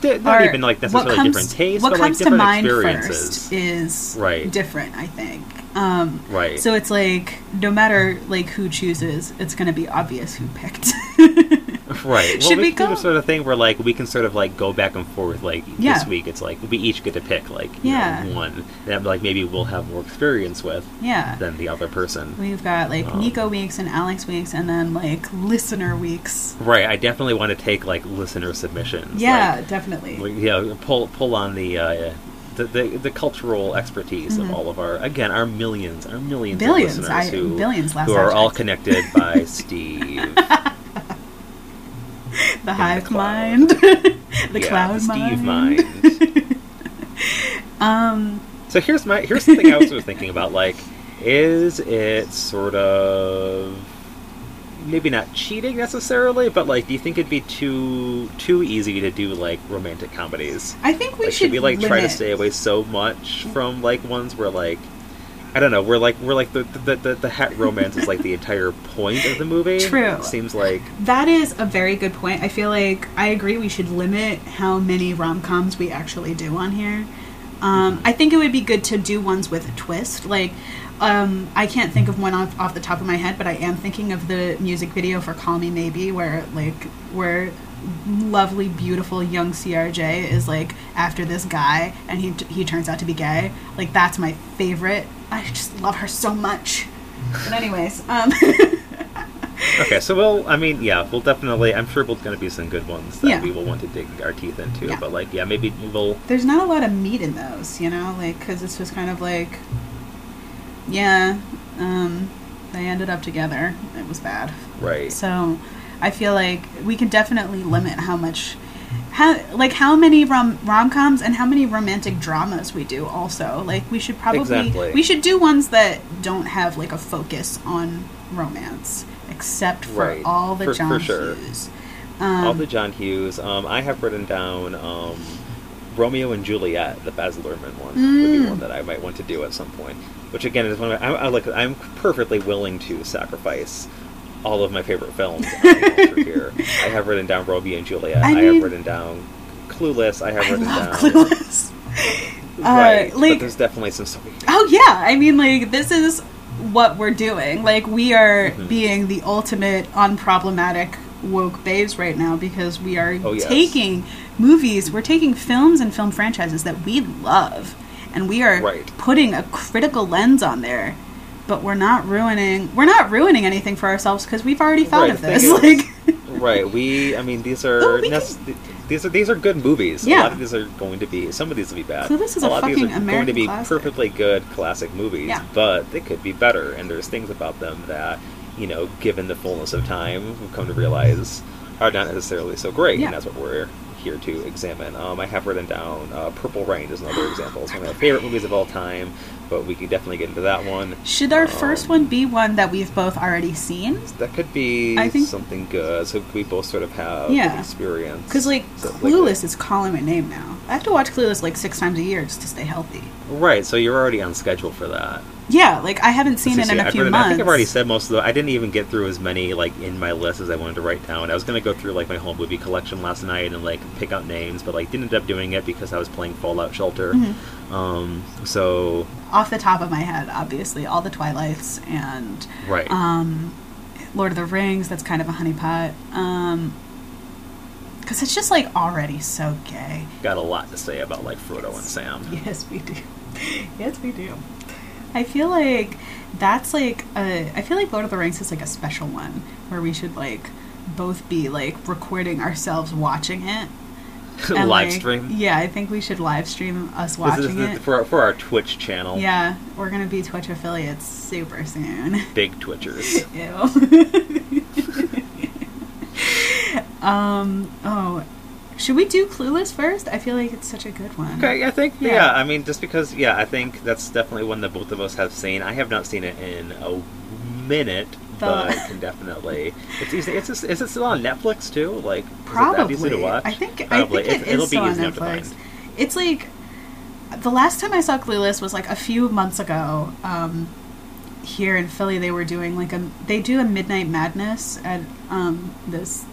B: Th- Not
A: our-
B: even like necessarily
A: what comes,
B: different tastes,
A: what
B: but
A: comes
B: like
A: to mind first is
B: Right.
A: different. I think. Um,
B: Right.
A: So it's like no matter like who chooses, it's going to be obvious who picked.
B: right. Well,
A: Should
B: we,
A: we
B: can do
A: go-
B: a sort of thing where like we can sort of like go back and forth. Like
A: Yeah.
B: this week, it's like we each get to pick like
A: Yeah.
B: know, one that like maybe we'll have more experience with
A: yeah.
B: than the other person.
A: We've got like
B: Um,
A: Nico weeks and Alex weeks, and then like listener weeks.
B: Right. I definitely want to take like listener submissions.
A: Yeah,
B: Like,
A: definitely.
B: we- yeah, pull pull on the. Uh, the, the, the cultural expertise
A: Mhm.
B: of all of our again our millions our millions
A: Billions,
B: of listeners
A: I-
B: who,
A: billions last
B: who are all connected by Steve
A: the hive mind, the
B: Yeah,
A: cloud
B: the Steve
A: mind. um,
B: So here's my here's something I was sort of thinking about. Like, is it sort of maybe not cheating necessarily, but like, do you think it'd be too too easy to do like romantic comedies?
A: I think we
B: like,
A: should
B: should we like try to stay away so much from like ones where like I don't know, we're like we're like the the, the, the het romance is like the entire point of the movie.
A: True.
B: Seems like
A: That is a very good point. I feel like I agree we should limit how many rom coms we actually do on here. Um, I think it would be good to do ones with a twist. Like, um, I can't think of one off, off the top of my head, but I am thinking of the music video for "Call Me Maybe," where like where lovely, beautiful young CRJ is like after this guy, and he he turns out to be gay. Like that's my favorite. I just love her so much. But anyways, um,
B: okay. So we'll I mean yeah, we'll definitely I'm sure there's going to be some good ones that
A: Yeah.
B: we will want to dig our teeth into.
A: Yeah.
B: But like yeah, maybe we'll
A: there's not a lot of meat in those, you know, like because it's just kind of like, yeah, um, they ended up together. It was bad.
B: right.
A: So I feel like we can definitely limit how much, how like how many rom rom coms and how many romantic dramas we do. Also, like we should probably
B: Exactly.
A: we should do ones that don't have like a focus on romance, except for
B: Right.
A: all the
B: For- for
A: John
B: sure.
A: Hughes. Um,
B: All the John Hughes. Um, I have written down um, Romeo and Juliet, the Baz Luhrmann one, would be
A: Mm.
B: one that I might want to do at some point. Which again is one of my, I, I like. I'm perfectly willing to sacrifice all of my favorite films on the altar here. I have written down Romeo and Juliet.
A: I
B: I, have written down Clueless. I have
A: I
B: written down
A: Clueless.
B: right.
A: Uh, like-
B: but there's definitely some story.
A: Oh yeah, I mean like this is what we're doing. Like we are
B: Mhm.
A: being the ultimate unproblematic woke babes right now because we are
B: Oh, yes.
A: taking movies, we're taking films and film franchises that we love and we are
B: Right.
A: putting a critical lens on there. But we're not ruining we're not ruining anything for ourselves because we've already thought
B: Right,
A: of this.
B: is-
A: Like
B: Right. We. I mean, these
A: Oh,
B: are
A: we
B: nec- these are these are good movies. A
A: Yeah.
B: lot of these are going to be. Some of these will be bad.
A: Clueless is
B: a
A: a
B: lot of these
A: fucking
B: are going to be
A: classic.
B: perfectly good classic movies.
A: Yeah.
B: But they could be better, and there's things about them that you know, given the fullness of time, we've come to realize are not necessarily so great,
A: Yeah.
B: and that's what we're here to examine. Um, I have written down uh, Purple Rain is another example. It's one of my favorite movies of all time. But we could definitely get into that one.
A: Should our
B: Um,
A: first one be one that we've both already seen?
B: That could be
A: I think-
B: something good. So we both sort of have
A: Yeah.
B: experience.
A: Because like
B: So, like,
A: Clueless is calling my name now. I have to watch Clueless like six times a year just to stay healthy.
B: right. So you're already on schedule for that.
A: Yeah, like I haven't seen it in a
B: I've
A: few months.
B: I think I've already said most of the. I didn't even get through as many like in my list as I wanted to write down. I was gonna go through like my whole movie collection last night and like pick out names, but like didn't end up doing it because I was playing Fallout Shelter.
A: Mm-hmm.
B: Um, so
A: off the top of my head, obviously, all the Twilights and
B: right,
A: um, Lord of the Rings. That's kind of a honeypot. Um, because it's just like already so gay.
B: got a lot to say about like Frodo and Sam.
A: Yes, we do. yes, we do. I feel like that's like a. I feel like Lord of the Rings is like a special one where we should like both be like recording ourselves watching it. and,
B: Live
A: like-
B: stream.
A: Yeah, I think we should live stream us watching
B: the-
A: it.
B: for our, for our Twitch channel.
A: Yeah, we're gonna be Twitch affiliates super soon.
B: Big Twitchers.
A: Ew. um. Oh, should we do Clueless first? I feel like it's such a good one.
B: Okay, I think yeah.
A: Yeah.
B: I mean, just because yeah, I think that's definitely one that both of us have seen. I have not seen it in a minute, but I can definitely. It's easy. It's just, is it still on Netflix too? Like
A: Probably.
B: easy to watch?
A: I think.
B: Probably.
A: I think it
B: It- it'll be easy enough to
A: Netflix.
B: find.
A: It's like the last time I saw Clueless was like a few months ago. Um, here in Philly, they were doing like a they do a Midnight Madness at um, this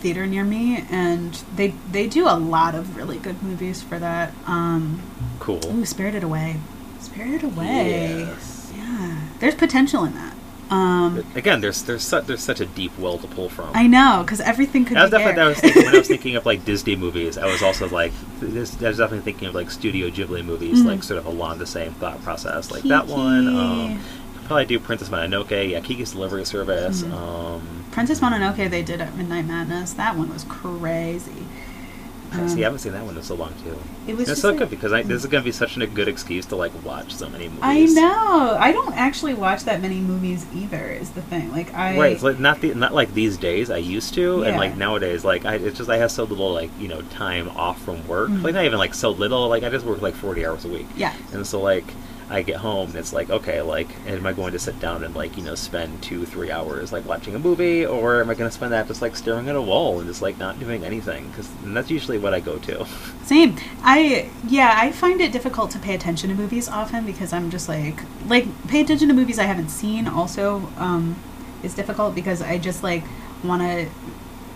A: theater near me, and they they do a lot of really good movies for that. Um,
B: Cool.
A: ooh, Spirited Away, Spirited Away.
B: Yes.
A: Yeah, there's potential in that. Um,
B: again, there's there's such there's such a deep well to pull from.
A: I know because everything could
B: That was
A: be
B: definitely
A: there.
B: that was thinking, when I was thinking of like Disney movies. I was also like, this, I was definitely thinking of like Studio Ghibli movies,
A: Mhm.
B: like sort of along the same thought process. Like that one, um, probably do Princess Mononoke, yeah, Kiki's Delivery Service.
A: Mhm.
B: Um,
A: Princess Mononoke they did at Midnight Madness. That one was crazy. Um,
B: see, I haven't seen that one in so long too.
A: It was
B: It's so
A: like-
B: good because I, this is going to be such a good excuse to like watch so many movies.
A: I know. I don't actually watch that many movies either. Is the thing. Like I.
B: Right, it's like not the not like these days. I used to, and like nowadays, like I it's just I have so little like you know time off from work.
A: Mhm.
B: Like not even like so little. Like I just work like forty hours a week.
A: Yeah.
B: And so like I get home and it's like okay, like am I going to sit down and like you know spend two three hours like watching a movie, or am I going to spend that just like staring at a wall and just like not doing anything? Because that's usually what I go to.
A: Same. I yeah. I find it difficult to pay attention to movies often because I'm just like like pay attention to movies I haven't seen. Also, um, is difficult because I just like want to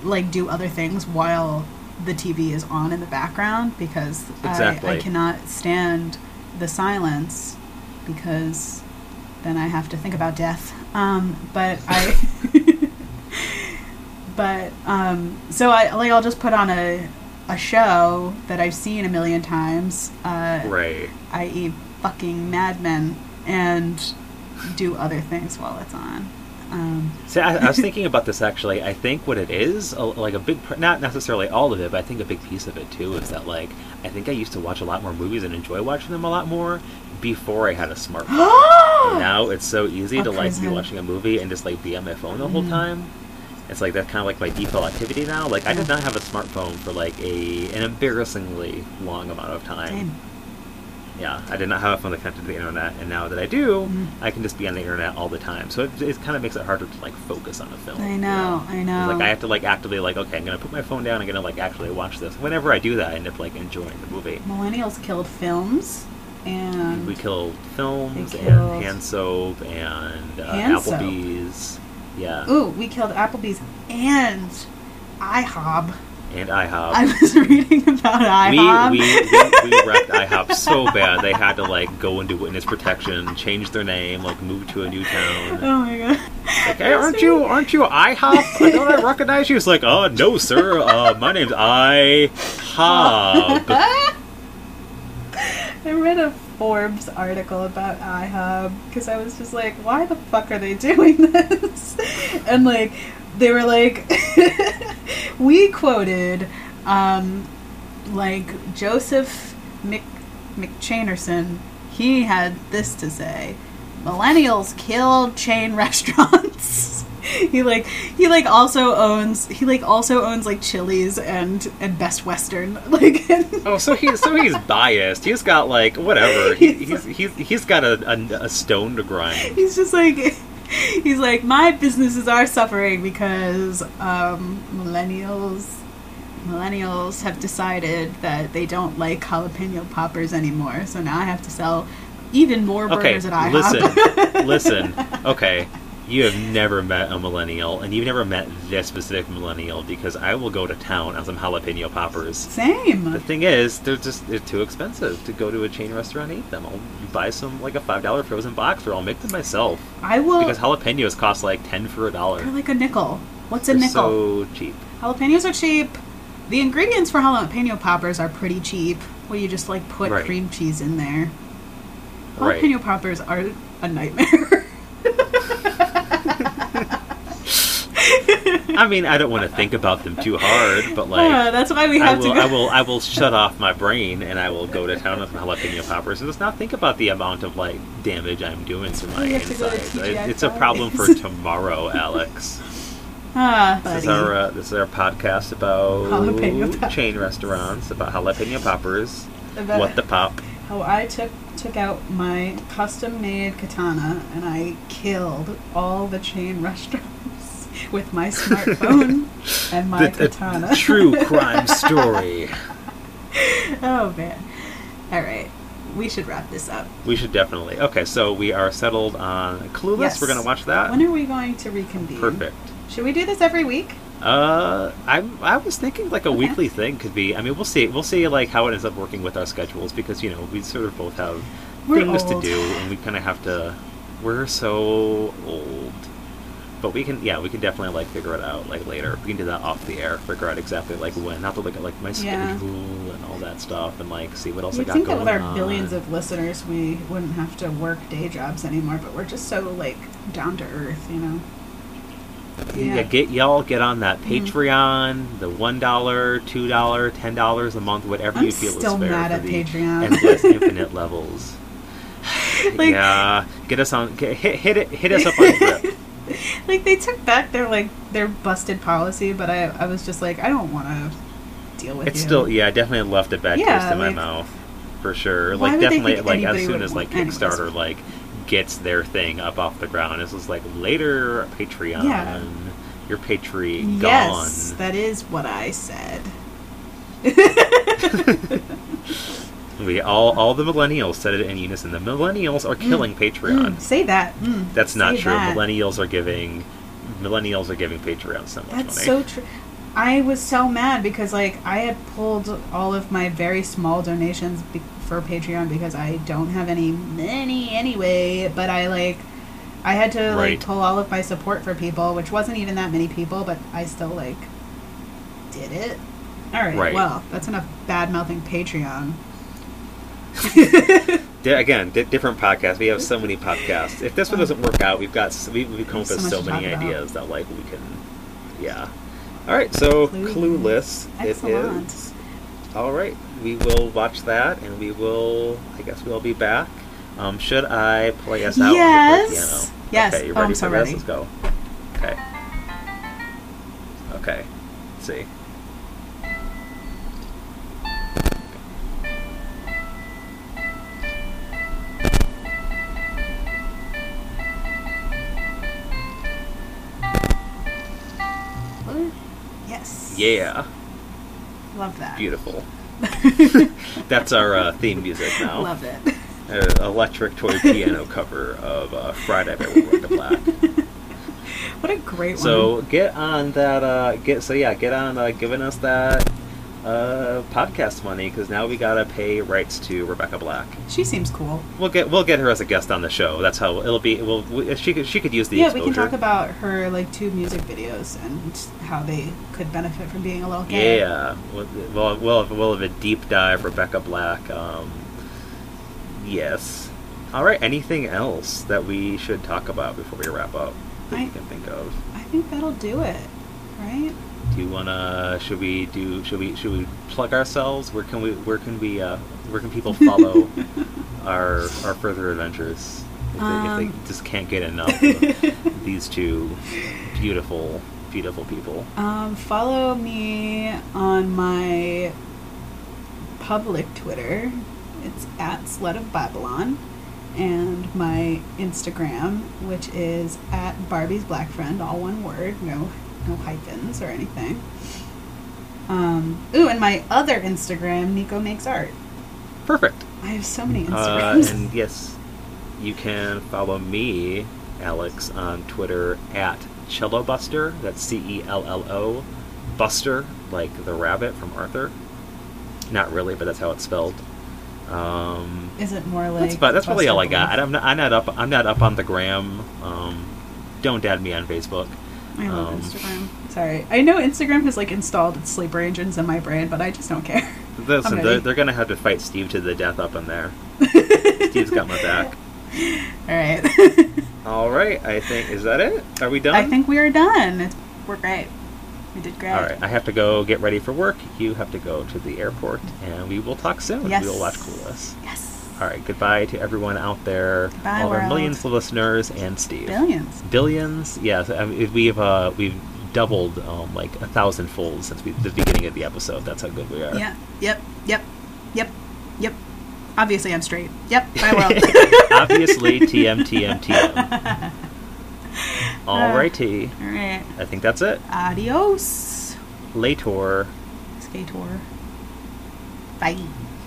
A: like do other things while the TV is on in the background because I, I cannot stand the silence because then I have to think about death. Um, but I. but um, so I like I'll just put on a a show that I've seen a million times, uh,
B: right.
A: i.e., fucking Mad Men, and do other things while it's on. Um,
B: See, I, I was thinking about this actually. I think what it is, a, like a big, not necessarily all of it, but I think a big piece of it too is that like I think I used to watch a lot more movies and enjoy watching them a lot more before I had a smartphone. now it's so easy to like be watching a movie and just like be on my phone the whole
A: Mhm.
B: time. It's like that's kind of like my default activity now. Like I did not have a smartphone for like a an embarrassingly long amount of time. Yeah, I did not have a phone that connected to the internet, and now that I do,
A: Mhm.
B: I can just be on the internet all the time. So it, it kind of makes it harder to like focus on a film.
A: I
B: you
A: know, I know.
B: Like I have to like actively like okay, I'm gonna put my phone down. I'm gonna like actually watch this. Whenever I do that, I end up like enjoying the movie.
A: Millennials killed films, and
B: We killed films and hand soap and uh,
A: Hand soap?
B: Applebee's. Yeah,
A: ooh, we killed Applebee's and IHOB.
B: and IHOP.
A: I was reading about
B: we, we, we, we wrecked IHOP so bad they had to like go into witness protection, change their name, like move to a new town.
A: oh my god.
B: Like, hey, aren't you aren't you IHOP? I don't I recognize you. It's like, oh no, sir. Uh, my name's IHOP.
A: I read a Forbes article about IHOB because I was just like, why the fuck are they doing this? And like, they were like, we quoted, um, like Joseph Mc McChainerson. He had this to say: "Millennials killed chain restaurants." he like he like also owns he like also owns like Chili's and and Best Western like
B: Oh, so he's so he's biased. He's got like whatever. He, he's he's he's got a, a, a stone to grind.
A: he's just like he's like my businesses are suffering because um, millennials millennials have decided that they don't like jalapeno poppers anymore so now i have to sell even more
B: Okay,
A: burgers at IHOP.
B: listen, listen. Okay, you have never met a millennial, and you've never met this specific millennial because I will go to town on some jalapeno poppers.
A: same
B: The thing is, they're just they're too expensive to go to a chain restaurant and eat them. I'll buy some like a five dollar frozen box, or I'll make them myself
A: i will
B: because jalapenos cost like ten for a dollar.
A: they're like a nickel what's a
B: They're
A: nickel
B: so cheap.
A: Jalapenos are cheap. The ingredients for jalapeno poppers are pretty cheap. Where you just like put
B: Right.
A: cream cheese in there.
B: Right.
A: Jalapeno poppers are a nightmare.
B: I mean, I don't want to think about them too hard, but like.
A: Uh, that's why we
B: I
A: have
B: will,
A: to go.
B: I will, I will shut off my brain and I will go to town with jalapeno poppers and just not think about the amount of like damage I'm doing to my
A: We to to
B: insides. It's a problem for tomorrow, Alex.
A: ah,
B: This is our uh, this is our podcast about chain restaurants, about jalapeno poppers.
A: About
B: What the pop?
A: How I took took out my custom made katana and I killed all the chain restaurants with my smartphone and my
B: The-
A: katana.
B: true crime story.
A: oh man. All right. We should wrap this up.
B: We should definitely. Okay, so we are settled on Clueless.
A: Yes.
B: We're gonna watch that.
A: When are we going to reconvene?
B: Perfect.
A: Should we do this every week?
B: Uh, I I was thinking like a
A: Okay.
B: weekly thing could be. I mean, we'll see. We'll see like how it ends up working with our schedules because you know we sort of both have
A: We're
B: things
A: old.
B: to do and we kind of have to. We're so old, but we can. Yeah, we can definitely like figure it out like later. We can do that off the air. Figure out exactly like when. Have to look at like my
A: Yeah.
B: schedule and all that stuff and like see what else
A: You'd
B: I got
A: think that with our
B: on.
A: billions of listeners, we wouldn't have to work day jobs anymore, but we're just so like down to earth, you know.
B: Yeah. get y'all get on that
A: Mhm.
B: Patreon, the one dollar, two dollar, ten dollars a month, whatever
A: I'm
B: you feel
A: still
B: is fair
A: mad at Patreon.
B: endless, infinite levels.
A: Like-
B: yeah, get us on, get, hit hit it, hit us up on Drip.
A: like they took back their like their busted policy, but I I was just like I don't want to deal with
B: It's
A: you.
B: still yeah, I definitely left a bad
A: Yeah,
B: taste in my mouth for sure. Like definitely like as soon as like
A: want- anyways.
B: Kickstarter like gets their thing up off the ground, this was like later Patreon.
A: Yeah.
B: Your Patreon
A: Yes,
B: gone.
A: that is what I said.
B: We all all the millennials said it in unison. The millennials are killing Patreon.
A: Mm, say that. Mm,
B: That's not
A: say
B: true.
A: that.
B: Millennials are giving millennials are giving Patreon so much
A: That's
B: money.
A: so true. I was so mad because like I had pulled all of my very small donations be- for Patreon because I don't have any money anyway. But I like I had to
B: Right.
A: like pull all of my support for people, which wasn't even that many people, but I still like did it. All right.
B: Right.
A: Well, that's enough bad mouthing Patreon.
B: Again, di- different podcasts. We have so many podcasts. If this one doesn't work out, we've got we, we've come up with
A: so
B: so many
A: talk about.
B: ideas that like we can, yeah. All right, so
A: Clueless.
B: Clueless, it
A: Excellent.
B: is. All right, we will watch that, and we will. I guess we'll be back. Um, should I play us out?
A: Yes.
B: The piano?
A: Yes.
B: Okay, you
A: Oh,
B: ready
A: I'm so
B: for this? Let's go. Okay. Okay. Let's see. Yeah.
A: Love that.
B: Beautiful. That's our uh, theme music now.
A: Love it.
B: uh, electric toy piano cover of uh, Friday by Rebecca Black.
A: What a great
B: So
A: one.
B: So get on that. Uh, get so yeah, get on uh, giving us that uh, podcast money because now we gotta pay rights to Rebecca Black.
A: She seems cool.
B: We'll get we'll get her as a guest on the show. That's how it'll be. We'll, we, she could she could use the
A: yeah,
B: exposure.
A: we can talk about her like two music videos and how they could benefit from being a little gay.
B: Yeah, we'll we'll, we'll, we'll have a deep dive Rebecca Black. Um, yes. All right. Anything else that we should talk about before we wrap up that
A: I-
B: you can think of?
A: I think that'll do it. Right?
B: Do you wanna? Should we do? Should we? Should we plug ourselves? Where can we? Where can we? Uh, where can people follow our our further adventures? If, they,
A: Um.
B: if they just can't get enough of these two beautiful, beautiful people.
A: Um, follow me on my public Twitter. It's at Sled of Babylon. And my Instagram, which is at Barbie's Black Friend, all one word, no no hyphens or anything. Um, ooh, and my other Instagram, Nico Makes Art.
B: Perfect.
A: I have so many
B: Uh,
A: Instagrams.
B: and yes, you can follow me, Alex, on Twitter at Cello Buster. That's C E L L O Buster, like the rabbit from Arthur. Not really, but that's how it's spelled. Um,
A: is it more like
B: that's about, that's probably all I got. I'm not, I'm not up. I'm not up on the gram. Um, don't add me on Facebook.
A: I love
B: Um,
A: Instagram. Sorry, I know Instagram has like installed its sleeper engines in my brain, but I just don't care.
B: Listen, they're, they're gonna have to fight Steve to the death up in there. Steve's got my back.
A: All right.
B: All right, I think is that it? Are we done?
A: I think we are done. We're great. We did great.
B: All right, I have to go get ready for work. You have to go to the airport, and we will talk soon.
A: Yes.
B: We will watch Clueless.
A: Yes.
B: All right, goodbye to everyone out there,
A: Goodbye,
B: all our millions of listeners, and Steve.
A: Billions.
B: Billions, yes. I mean, we've uh, we've doubled um, like a thousand fold since we, the beginning of the episode. That's how good we are.
A: Yeah. Yep. Yep. Yep. Yep. Obviously, I'm straight. Yep. Bye, world.
B: Obviously, TM, TM, TM. All righty.
A: All right.
B: I think that's it.
A: Adios.
B: Later.
A: Skator. Bye.